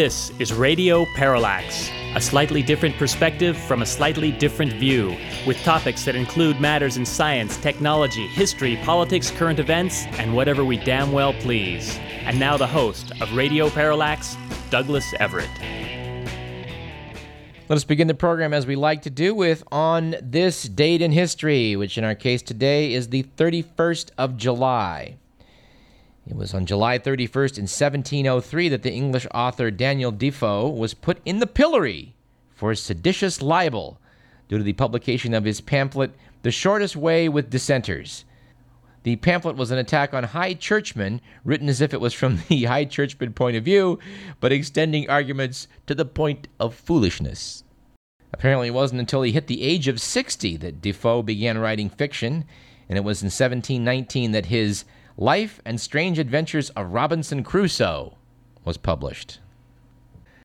This is Radio Parallax, a slightly different perspective from a slightly different view, with topics that include matters in science, technology, history, politics, current events, and whatever we damn well please. And now the host of Radio Parallax, Douglas Everett. Let us begin the program as we like to do with On This Date in History, which in our case today is the 31st of July. It was on July 31st in 1703 that the English author Daniel Defoe was put in the pillory for seditious libel due to the publication of his pamphlet, The Shortest Way with Dissenters. The pamphlet was an attack on high churchmen, written as if it was from the high churchman point of view, but extending arguments to the point of foolishness. Apparently, it wasn't until he hit the age of 60 that Defoe began writing fiction, and it was in 1719 that his Life and Strange Adventures of Robinson Crusoe was published.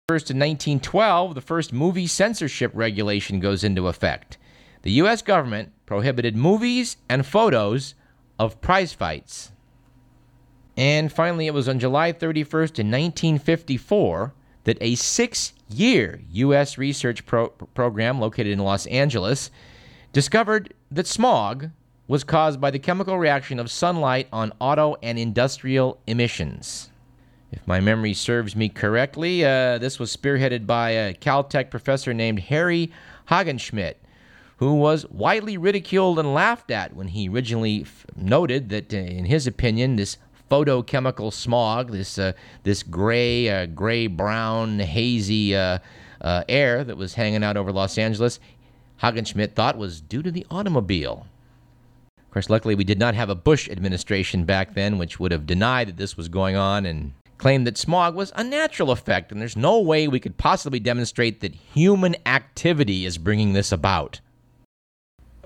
First in 1912, the first movie censorship regulation goes into effect. The U.S. government prohibited movies and photos of prize fights. And finally, it was on July 31st in 1954 that a six year U.S. research pro- program located in Los Angeles discovered that smog was caused by the chemical reaction of sunlight on auto and industrial emissions. If my memory serves me correctly, uh, this was spearheaded by a Caltech professor named Harry Haagen-Smit, who was widely ridiculed and laughed at when he originally f- noted that, uh, in his opinion, this photochemical smog, this uh, this gray, uh, gray brown, hazy uh, uh, air that was hanging out over Los Angeles, Haagen-Smit thought was due to the automobile course, luckily, we did not have a Bush administration back then, which would have denied that this was going on and claimed that smog was a natural effect, and there's no way we could possibly demonstrate that human activity is bringing this about.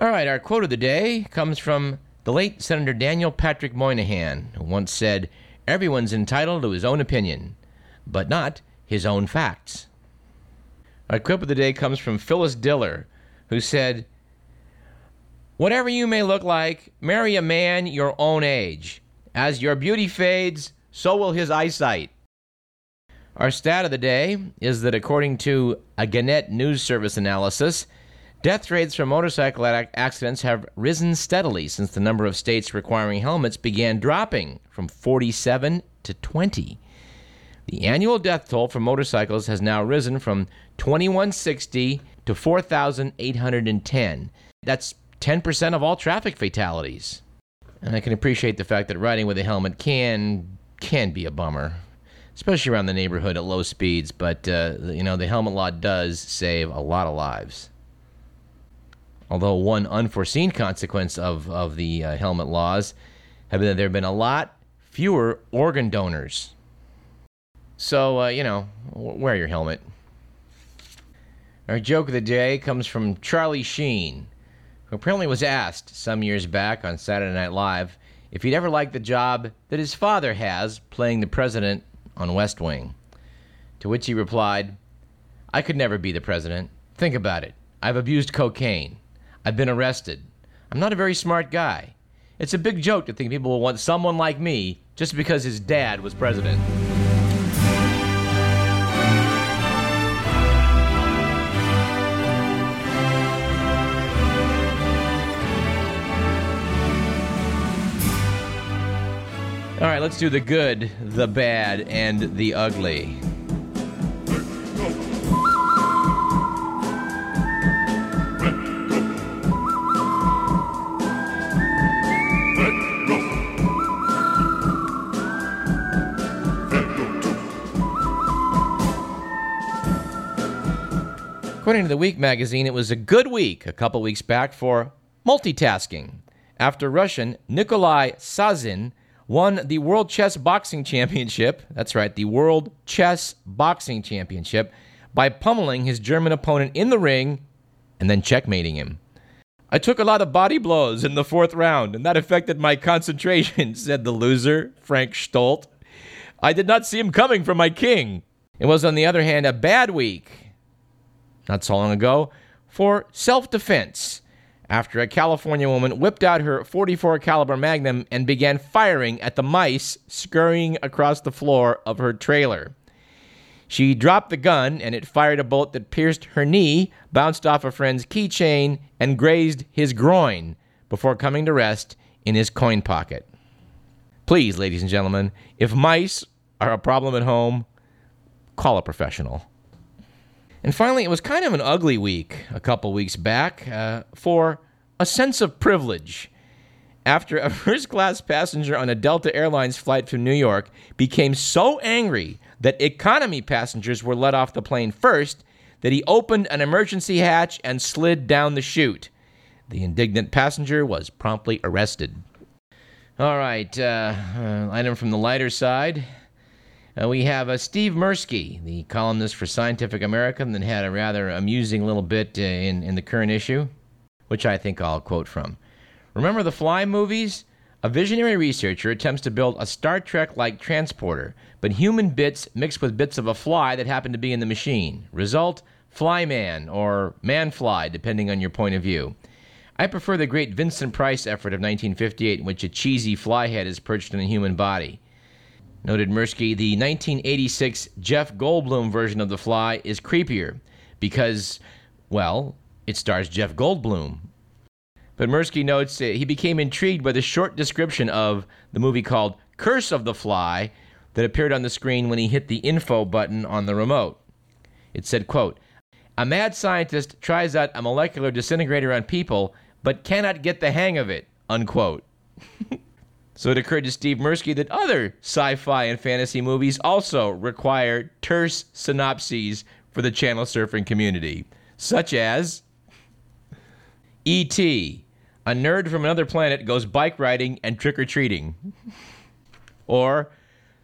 All right, our quote of the day comes from the late Senator Daniel Patrick Moynihan, who once said, Everyone's entitled to his own opinion, but not his own facts. Our quote of the day comes from Phyllis Diller, who said, Whatever you may look like, marry a man your own age. As your beauty fades, so will his eyesight. Our stat of the day is that according to a Gannett News Service analysis, death rates from motorcycle accidents have risen steadily since the number of states requiring helmets began dropping from 47 to 20. The annual death toll for motorcycles has now risen from 2160 to 4,810. That's 10% of all traffic fatalities. And I can appreciate the fact that riding with a helmet can can be a bummer, especially around the neighborhood at low speeds. But uh, you know, the helmet law does save a lot of lives. Although one unforeseen consequence of of the uh, helmet laws have been that there have been a lot fewer organ donors. So uh, you know, wear your helmet. Our joke of the day comes from Charlie Sheen who apparently was asked some years back on Saturday Night Live if he'd ever like the job that his father has playing the president on West Wing. To which he replied, I could never be the president. Think about it. I've abused cocaine. I've been arrested. I'm not a very smart guy. It's a big joke to think people will want someone like me just because his dad was president. Right, let's do the good, the bad, and the ugly. According to the Week magazine, it was a good week a couple weeks back for multitasking. After Russian Nikolai Sazhin won the World Chess Boxing Championship. That's right, the World Chess Boxing Championship by pummeling his German opponent in the ring and then checkmating him. I took a lot of body blows in the fourth round, and that affected my concentration, said the loser, Frank Stoldt. I did not see him coming from my king. It was, on the other hand, a bad week, not so long ago, for self defense after a California woman whipped out her 44 caliber Magnum and began firing at the mice scurrying across the floor of her trailer. She dropped the gun and it fired a bullet that pierced her knee, bounced off a friend's keychain, and grazed his groin before coming to rest in his coin pocket. Please, ladies and gentlemen, if mice are a problem at home, call a professional. And finally, it was kind of an ugly week a couple weeks back uh, for a sense of privilege. After a first class passenger on a Delta Airlines flight from New York became so angry that economy passengers were let off the plane first that he opened an emergency hatch and slid down the chute. The indignant passenger was promptly arrested. All right, uh, uh, item from the lighter side. Uh, we have uh, Steve Mirsky, the columnist for Scientific American, that had a rather amusing little bit uh, in, in the current issue, which I think I'll quote from. Remember the Fly movies? A visionary researcher attempts to build a Star Trek like transporter, but human bits mixed with bits of a fly that happen to be in the machine. Result Flyman or Manfly, depending on your point of view. I prefer the great Vincent Price effort of 1958, in which a cheesy fly head is perched in a human body. Noted Mirsky, the 1986 Jeff Goldblum version of The Fly is creepier because, well, it stars Jeff Goldblum. But Mirsky notes that he became intrigued by the short description of the movie called Curse of the Fly that appeared on the screen when he hit the info button on the remote. It said, quote, A mad scientist tries out a molecular disintegrator on people but cannot get the hang of it, unquote. So it occurred to Steve Mirsky that other sci fi and fantasy movies also require terse synopses for the channel surfing community, such as E.T., a nerd from another planet goes bike riding and trick or treating. or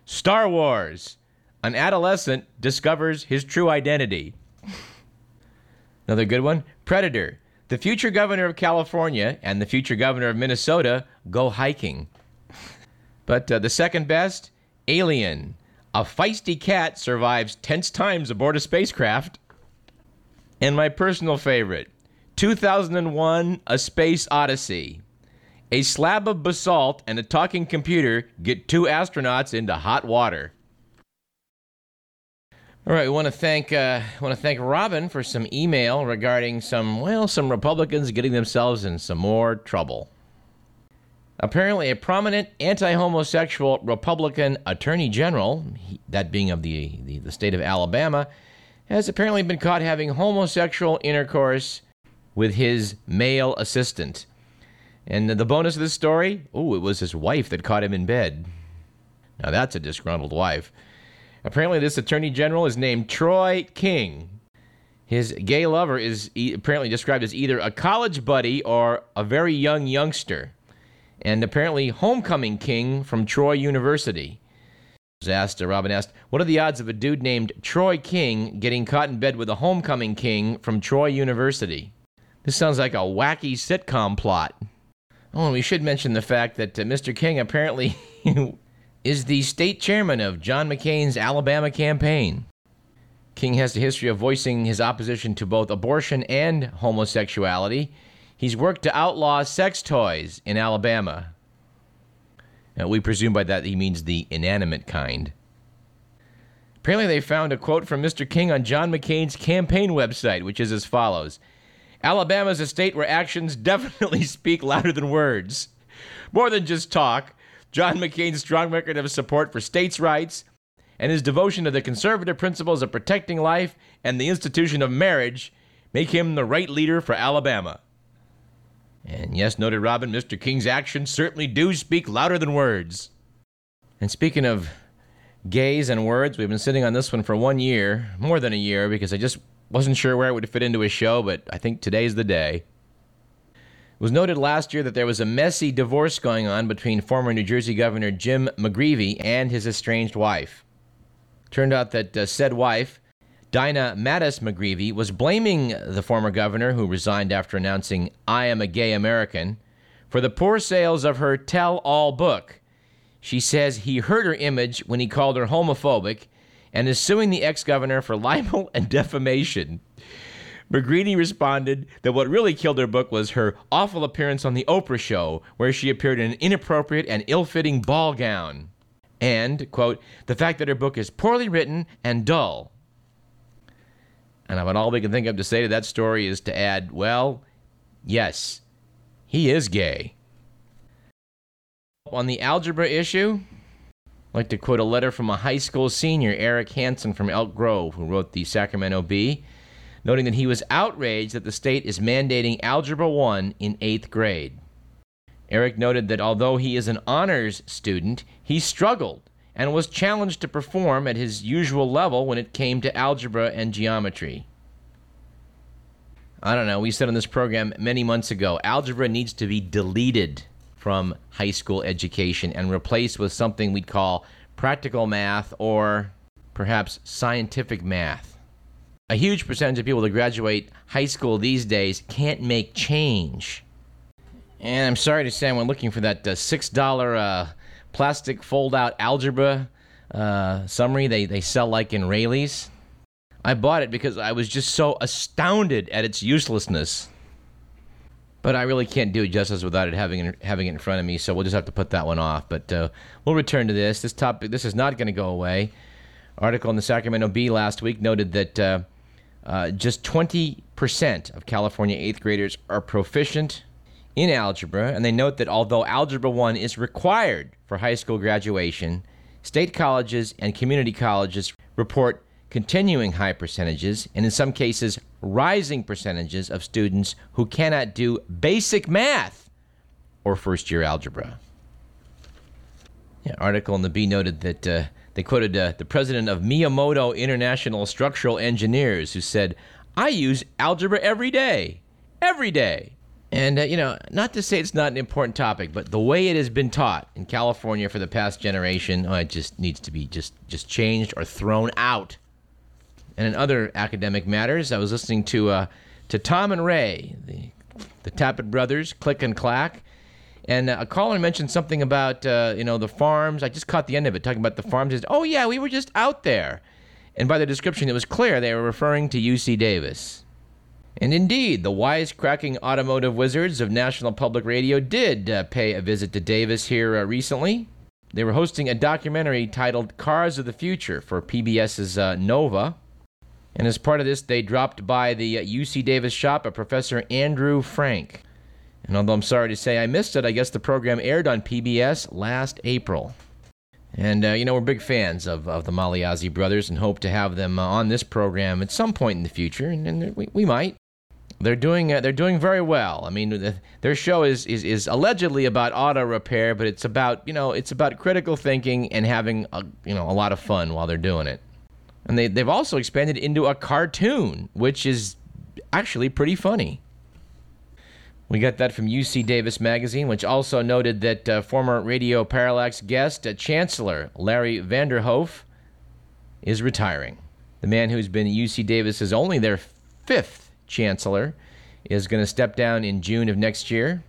Star Wars, an adolescent discovers his true identity. Another good one Predator, the future governor of California and the future governor of Minnesota go hiking. But uh, the second best, Alien. A feisty cat survives tense times aboard a spacecraft. And my personal favorite, 2001 A Space Odyssey. A slab of basalt and a talking computer get two astronauts into hot water. All right, we want to thank uh, want to thank Robin for some email regarding some well some Republicans getting themselves in some more trouble. Apparently, a prominent anti homosexual Republican attorney general, that being of the, the, the, state of Alabama, has apparently been caught having homosexual intercourse with his male assistant. And the bonus of this story oh, it was his wife that caught him in bed. Now, that's a disgruntled wife. Apparently, this attorney general is named Troy King. His gay lover is e- apparently described as either a college buddy or a very young youngster and apparently homecoming king from Troy University. Asked, uh, Robin asked, "What are the odds of a dude named Troy King getting caught in bed with a homecoming king from Troy University?" This sounds like a wacky sitcom plot. Oh, and we should mention the fact that uh, Mr. King apparently is the state chairman of John McCain's Alabama campaign. King has a history of voicing his opposition to both abortion and homosexuality. He's worked to outlaw sex toys in Alabama. Now, we presume by that he means the inanimate kind. Apparently, they found a quote from Mr. King on John McCain's campaign website, which is as follows Alabama is a state where actions definitely speak louder than words. More than just talk, John McCain's strong record of support for states' rights and his devotion to the conservative principles of protecting life and the institution of marriage make him the right leader for Alabama. And yes, noted Robin, Mr. King's actions certainly do speak louder than words. And speaking of gays and words, we've been sitting on this one for one year, more than a year, because I just wasn't sure where it would fit into a show, but I think today's the day. It was noted last year that there was a messy divorce going on between former New Jersey Governor Jim McGreevey and his estranged wife. Turned out that uh, said wife Dina Matos McGreevey was blaming the former governor, who resigned after announcing, I am a gay American, for the poor sales of her tell all book. She says he hurt her image when he called her homophobic and is suing the ex governor for libel and defamation. McGreevey responded that what really killed her book was her awful appearance on The Oprah Show, where she appeared in an inappropriate and ill fitting ball gown. And, quote, the fact that her book is poorly written and dull, And about all we can think of to say to that story is to add, well, yes, he is gay. On the algebra issue, I'd like to quote a letter from a high school senior, Eric Hansen from Elk Grove, who wrote the Sacramento Bee, noting that he was outraged that the state is mandating Algebra 1 in eighth grade. Eric noted that although he is an honors student, he struggled and was challenged to perform at his usual level when it came to algebra and geometry. I don't know, we said on this program many months ago algebra needs to be deleted from high school education and replaced with something we'd call practical math or perhaps scientific math. A huge percentage of people that graduate high school these days can't make change. And I'm sorry to say, I'm looking for that uh, $6 uh, plastic fold out algebra uh, summary they, they sell like in Raley's. I bought it because I was just so astounded at its uselessness. But I really can't do it justice without it having having it in front of me, so we'll just have to put that one off. But uh, we'll return to this. This topic, this is not going to go away. Article in the Sacramento Bee last week noted that uh, uh, just 20% of California eighth graders are proficient in algebra, and they note that although Algebra 1 is required for high school graduation, state colleges and community colleges report continuing high percentages, and in some cases, rising percentages of students who cannot do basic math or first year algebra. An article in the Bee noted that uh, they quoted uh, the president of Miyamoto International Structural Engineers, who said, I use algebra every day. Every day. And, uh, you know, not to say it's not an important topic, but the way it has been taught in California for the past generation, oh, it just needs to be just, just changed or thrown out. And in other academic matters, I was listening to, uh, to Tom and Ray, the, the Tappet brothers, Click and Clack. And uh, a caller mentioned something about, uh, you know, the farms. I just caught the end of it, talking about the farms. Says, oh, yeah, we were just out there. And by the description, it was clear they were referring to UC Davis. And indeed, the wisecracking automotive wizards of National Public Radio did uh, pay a visit to Davis here uh, recently. They were hosting a documentary titled Cars of the Future for PBS's uh, Nova. And as part of this, they dropped by the UC uh, Davis shop of Professor Andrew Frank. And although I'm sorry to say I missed it, I guess the program aired on PBS last April. And, uh, you know, we're big fans of, of the Magliozzi brothers and hope to have them uh, on this program at some point in the future, and, and we, we might they're doing uh, they're doing very well. I mean, the, their show is, is is allegedly about auto repair, but it's about you know it's about critical thinking and having a, you know a lot of fun while they're doing it. And they they've also expanded into a cartoon, which is actually pretty funny. We got that from UC Davis Magazine, which also noted that uh, former Radio Parallax guest, uh, Chancellor Larry Vanderhoef, is retiring. The man who's been UC Davis is only their fifth chancellor, is going to step down in June of next year.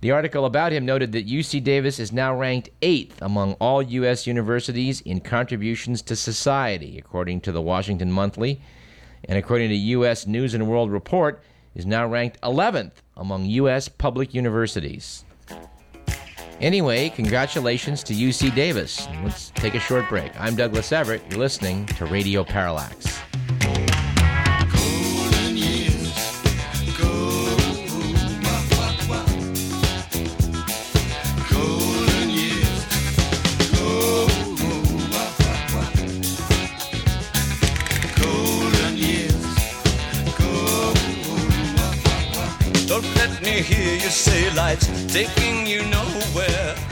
The article about him noted that UC Davis is now ranked eighth among all U.S. universities in contributions to society, according to the Washington Monthly, and according to U.S. News and World Report, is now ranked 11th among U.S. public universities. Anyway, congratulations to UC Davis. Let's take a short break. I'm Douglas Everett. You're listening to Radio Parallax. Hear you say life's taking you nowhere.